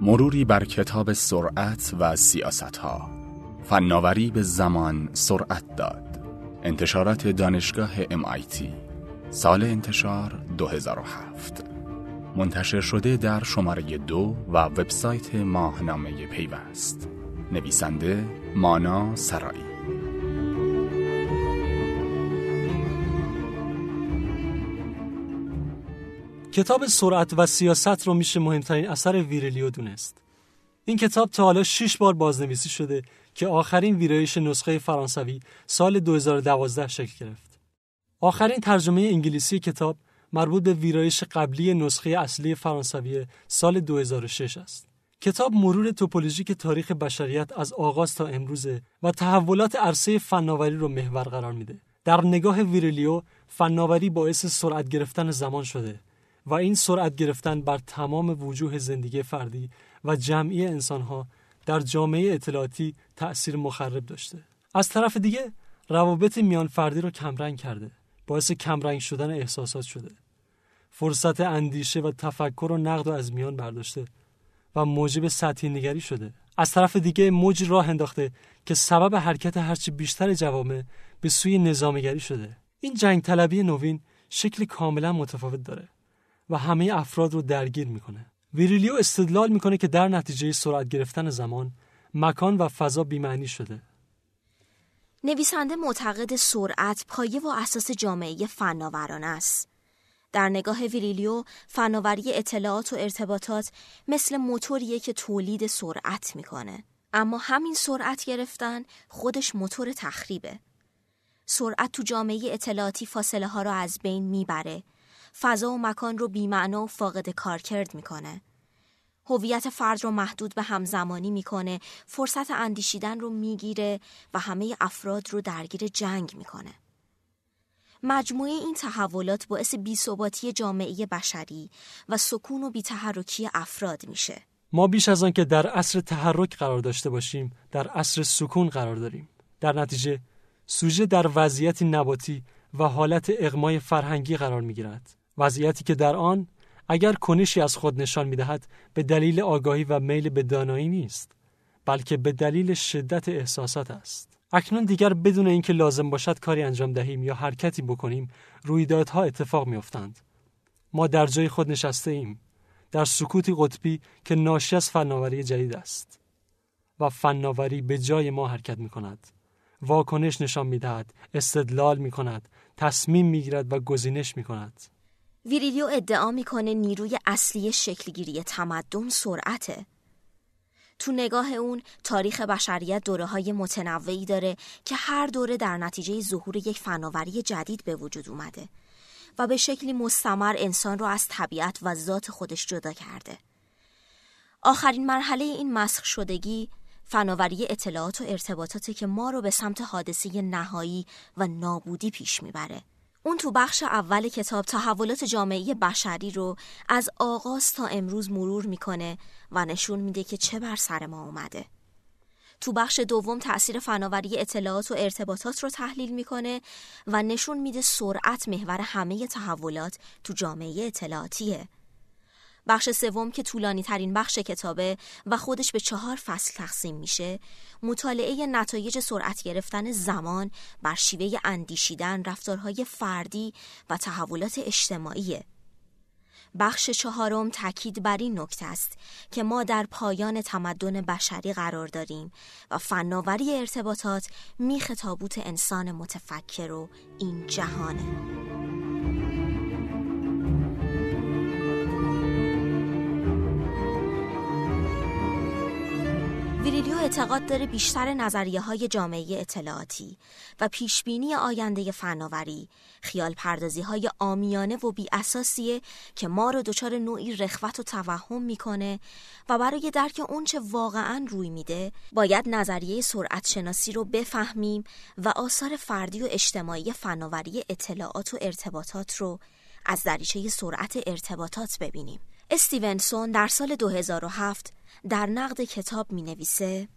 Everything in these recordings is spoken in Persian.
مروری بر کتاب سرعت و سیاست ها فناوری به زمان سرعت داد. انتشارات دانشگاه MIT سال انتشار 2007 منتشر شده در شماره دو و وبسایت ماهنامه پیوست. نویسنده مانا سرایی. کتاب سرعت و سیاست رو میشه مهمترین اثر ویرلیو دونست. این کتاب تا حالا 6 بار بازنویسی شده که آخرین ویرایش نسخه فرانسوی سال 2012 شکل گرفت. آخرین ترجمه انگلیسی کتاب مربوط به ویرایش قبلی نسخه اصلی فرانسوی سال 2006 است. کتاب مرور توپولوژیک تاریخ بشریت از آغاز تا امروزه و تحولات عرصه فناوری رو محور قرار میده. در نگاه ویرلیو فناوری باعث سرعت گرفتن زمان شده و این سرعت گرفتن بر تمام وجوه زندگی فردی و جمعی انسانها در جامعه اطلاعاتی تأثیر مخرب داشته. از طرف دیگه روابط میان فردی رو کمرنگ کرده. باعث کمرنگ شدن احساسات شده. فرصت اندیشه و تفکر و نقد و از میان برداشته و موجب سطحی نگری شده. از طرف دیگه موج راه انداخته که سبب حرکت هرچی بیشتر جوامع به سوی نظامگری شده. این جنگ طلبی نوین شکل کاملا متفاوت داره. و همه افراد رو درگیر می‌کنه. ویریلیو استدلال می‌کنه که در نتیجه سرعت گرفتن زمان مکان و فضا بیمعنی شده. نویسنده معتقد سرعت پایه و اساس جامعه فناورانه است. در نگاه ویریلیو فناوری اطلاعات و ارتباطات مثل موتوریه که تولید سرعت می‌کنه. اما همین سرعت گرفتن خودش موتور تخریبه. سرعت تو جامعه اطلاعاتی فاصله ها را از بین می‌بره فضا و مکان رو بیمعنا و فاقد کارکرد می‌کنه. هویت فرد رو محدود به همزمانی می‌کنه، فرصت اندیشیدن رو می‌گیره و همه افراد رو درگیر جنگ می‌کنه. مجموعه این تحولات باعث بیثباتی جامعه بشری و سکون و بیتحرکی افراد میشه. ما بیش از آن که در عصر تحرک قرار داشته باشیم، در عصر سکون قرار داریم. در نتیجه سوژه در وضعیتی نباتی و حالت اغمای فرهنگی قرار می‌گیرد. وضعیتی که در آن اگر کنشی از خود نشان می‌دهد به دلیل آگاهی و میل به دانایی نیست بلکه به دلیل شدت احساسات است. اکنون دیگر بدون اینکه لازم باشد کاری انجام دهیم یا حرکتی بکنیم رویدادها اتفاق میافتند. ما در جای خود نشسته ایم در سکوتی قطبی که ناشی از فناوری جدید است و فناوری به جای ما حرکت می کند واکنش نشان می دهد استدلال می کند تصمیم می گیرد و گزینش می کند ویریلیو ادعا می‌کنه نیروی اصلی شکلگیری تمدن سرعته. تو نگاه اون تاریخ بشریت دوره های متنوعی داره که هر دوره در نتیجه ظهور یک فناوری جدید به وجود اومده و به شکلی مستمر انسان رو از طبیعت و ذات خودش جدا کرده. آخرین مرحله این مسخ شدگی فناوری اطلاعات و ارتباطاتی که ما رو به سمت حادثه نهایی و نابودی پیش می‌بره. اون تو بخش اول کتاب تحولات جامعه بشری رو از آغاز تا امروز مرور می‌کنه و نشون میده که چه بر سر ما اومده. تو بخش دوم تأثیر فناوری اطلاعات و ارتباطات رو تحلیل می‌کنه و نشون میده سرعت محور همه تحولات تو جامعه اطلاعاتیه. بخش سوم که طولانی ترین بخش کتابه و خودش به چهار فصل تقسیم میشه مطالعه نتایج سرعت گرفتن زمان بر شیوه اندیشیدن رفتارهای فردی و تحولات اجتماعیه. بخش چهارم تاکید بر این نکته است که ما در پایان تمدن بشری قرار داریم و فناوری ارتباطات میخ تابوت انسان متفکر و این جهانه. ویریلیو اعتقاد داره بیشتر نظریه های جامعه اطلاعاتی و پیشبینی آینده فناوری خیال پردازی های آمیانه و بی اساسیه که ما رو دچار نوعی رخوت و توهم می‌کنه و برای درک اونچه واقعا روی میده باید نظریه سرعت شناسی رو بفهمیم و آثار فردی و اجتماعی فناوری اطلاعات و ارتباطات رو از دریچه سرعت ارتباطات ببینیم. استیونسون در سال 2007 در نقد کتاب می نویسه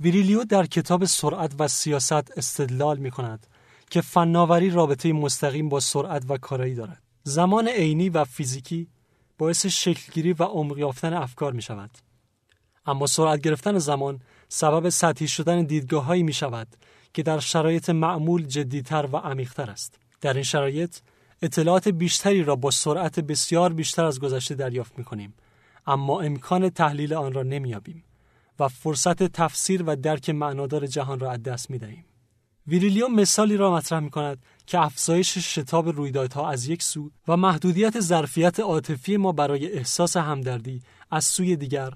ویریلیو در کتاب سرعت و سیاست استدلال می کند که فناوری رابطه مستقیم با سرعت و کارایی دارد. زمان عینی و فیزیکی باعث شکلگیری و عمق یافتن افکار می شود. اما سرعت گرفتن زمان سبب سطحی شدن دیدگاههایی می شود که در شرایط معمول جدیتر و عمیقتر است. در این شرایط اطلاعات بیشتری را با سرعت بسیار بیشتر از گذشته دریافت می کنیم اما امکان تحلیل آن را نمیابیم و فرصت تفسیر و درک معنادار جهان را از دست می دهیم. ویریلیو مثالی را مطرح می کند که افزایش شتاب رویدادها از یک سو و محدودیت ظرفیت عاطفی ما برای احساس همدردی از سوی دیگر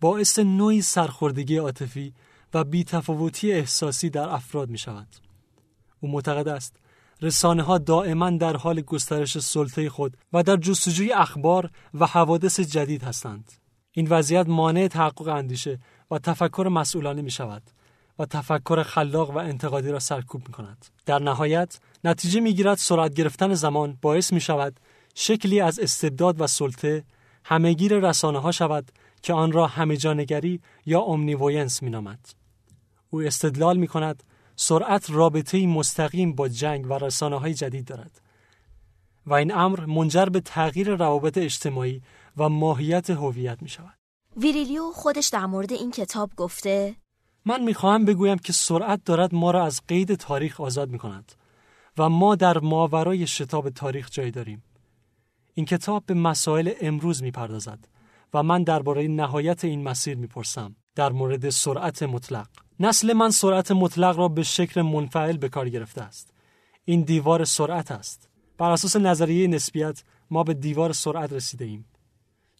باعث نوعی سرخوردگی عاطفی و بیتفاوتی احساسی در افراد می شود. او معتقد است رسانه ها دائما در حال گسترش سلطه خود و در جستجوی اخبار و حوادث جدید هستند. این وضعیت مانع تحقق اندیشه و تفکر مسئولانه می شود و تفکر خلاق و انتقادی را سرکوب می کند. در نهایت نتیجه می گیرد سرعت گرفتن زمان باعث می شود شکلی از استبداد و سلطه همهگیر رسانه ها شود که آن را همهجانگری یا omnivoyance می نامد. او استدلال می کند سرعت رابطه مستقیم با جنگ و رسانه های جدید دارد و این امر منجر به تغییر روابط اجتماعی و ماهیت هویت می شود. ویریلیو خودش در مورد این کتاب گفته من می‌خواهم بگویم که سرعت دارد ما را از قید تاریخ آزاد می کند و ما در ماورای شتاب تاریخ جای داریم. این کتاب به مسائل امروز می‌پردازد و من درباره نهایت این مسیر می‌پرسم در مورد سرعت مطلق. نسل من سرعت مطلق را به شکل منفعل به کار گرفته است. این دیوار سرعت است. بر اساس نظریه نسبیت ما به دیوار سرعت رسیده ایم.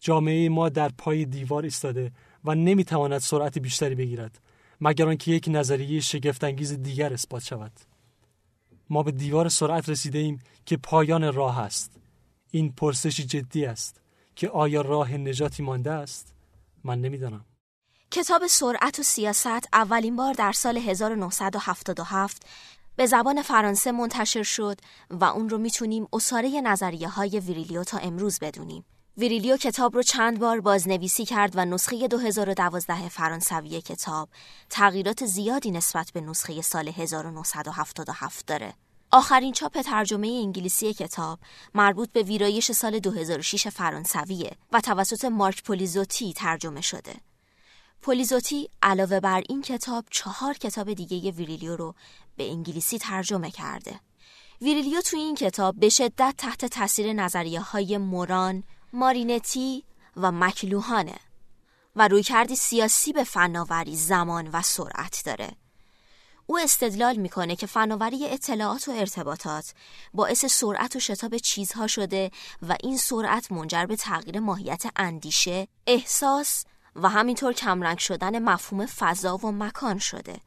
جامعه ما در پای دیوار ایستاده و نمی‌تواند سرعت بیشتری بگیرد مگر آنکه یک نظریه شگفتانگیز دیگر اثبات شود. ما به دیوار سرعت رسیده ایم که پایان راه است. این پرسشی جدی است که آیا راه نجاتی مانده است؟ من نمی‌دانم. کتاب سرعت و سیاست اولین بار در سال 1977 به زبان فرانسه منتشر شد و اون رو می‌تونیم عصاره نظریه های ویریلیو تا امروز بدونیم. ویریلیو کتاب رو چند بار بازنویسی کرد و نسخه 2012 فرانسوی کتاب تغییرات زیادی نسبت به نسخه سال 1977 داره. آخرین چاپ ترجمه انگلیسی کتاب مربوط به ویرایش سال 2006 فرانسویه و توسط مارک پولیزوتی ترجمه شده. پولیزوتی علاوه بر این کتاب چهار کتاب دیگه ویریلیو رو به انگلیسی ترجمه کرده. ویریلیو توی این کتاب به شدت تحت تاثیر نظریه های موران، مارینتی و مکلوهانه و رویکردی سیاسی به فناوری زمان و سرعت داره. او استدلال می‌کنه که فناوری اطلاعات و ارتباطات باعث سرعت و شتاب چیزها شده و این سرعت منجر به تغییر ماهیت اندیشه، احساس و همینطور کمرنگ شدن مفهوم فضا و مکان شده.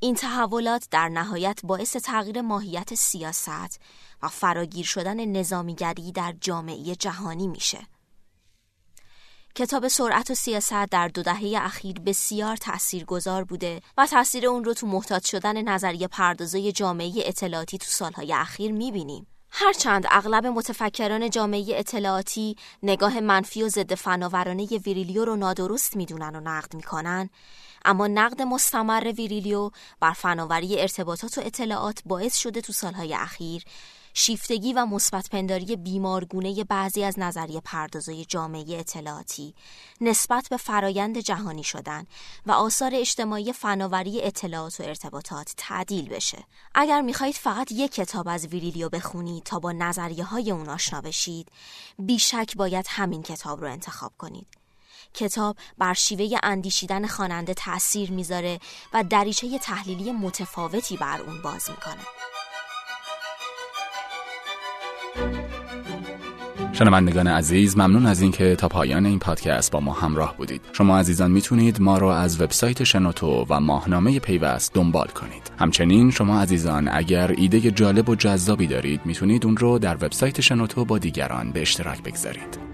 این تحولات در نهایت باعث تغییر ماهیت سیاست و فراگیر شدن نظامیگری در جامعه جهانی میشه. کتاب سرعت و سیاست در دو دهه اخیر بسیار تاثیرگذار بوده و تاثیر اون رو تو محتاط شدن نظریه پردازه جامعه اطلاعاتی تو سالهای اخیر می‌بینیم. هرچند اغلب متفکران جامعه اطلاعاتی نگاه منفی و ضد فناورانه ویریلیو رو نادرست می‌دونن و نقد می‌کنن اما نقد مستمر ویریلیو بر فناوری ارتباطات و اطلاعات باعث شده تو سالهای اخیر شیفتگی و مثبت پنداری بیمارگونه بعضی از نظریه پردازای جامعه اطلاعاتی نسبت به فرایند جهانی شدن و آثار اجتماعی فناوری اطلاعات و ارتباطات تعدیل بشه. اگر می‌خواهید فقط یک کتاب از ویریلیو بخونید تا با نظریه های اون آشنا بشید، بیشک باید همین کتاب رو انتخاب کنید. کتاب بر شیوه اندیشیدن خواننده تأثیر می‌ذاره و دریچه تحلیلی متفاوتی بر اون باز می‌کنه. شنوندگان عزیز ممنون از اینکه تا پایان این پادکست با ما همراه بودید. شما عزیزان می‌تونید ما را از وبسایت شنوتو و ماهنامه پیوست دنبال کنید. همچنین شما عزیزان اگر ایده جالب و جذابی دارید می‌تونید اون رو در وبسایت شنوتو با دیگران به اشتراک بگذارید.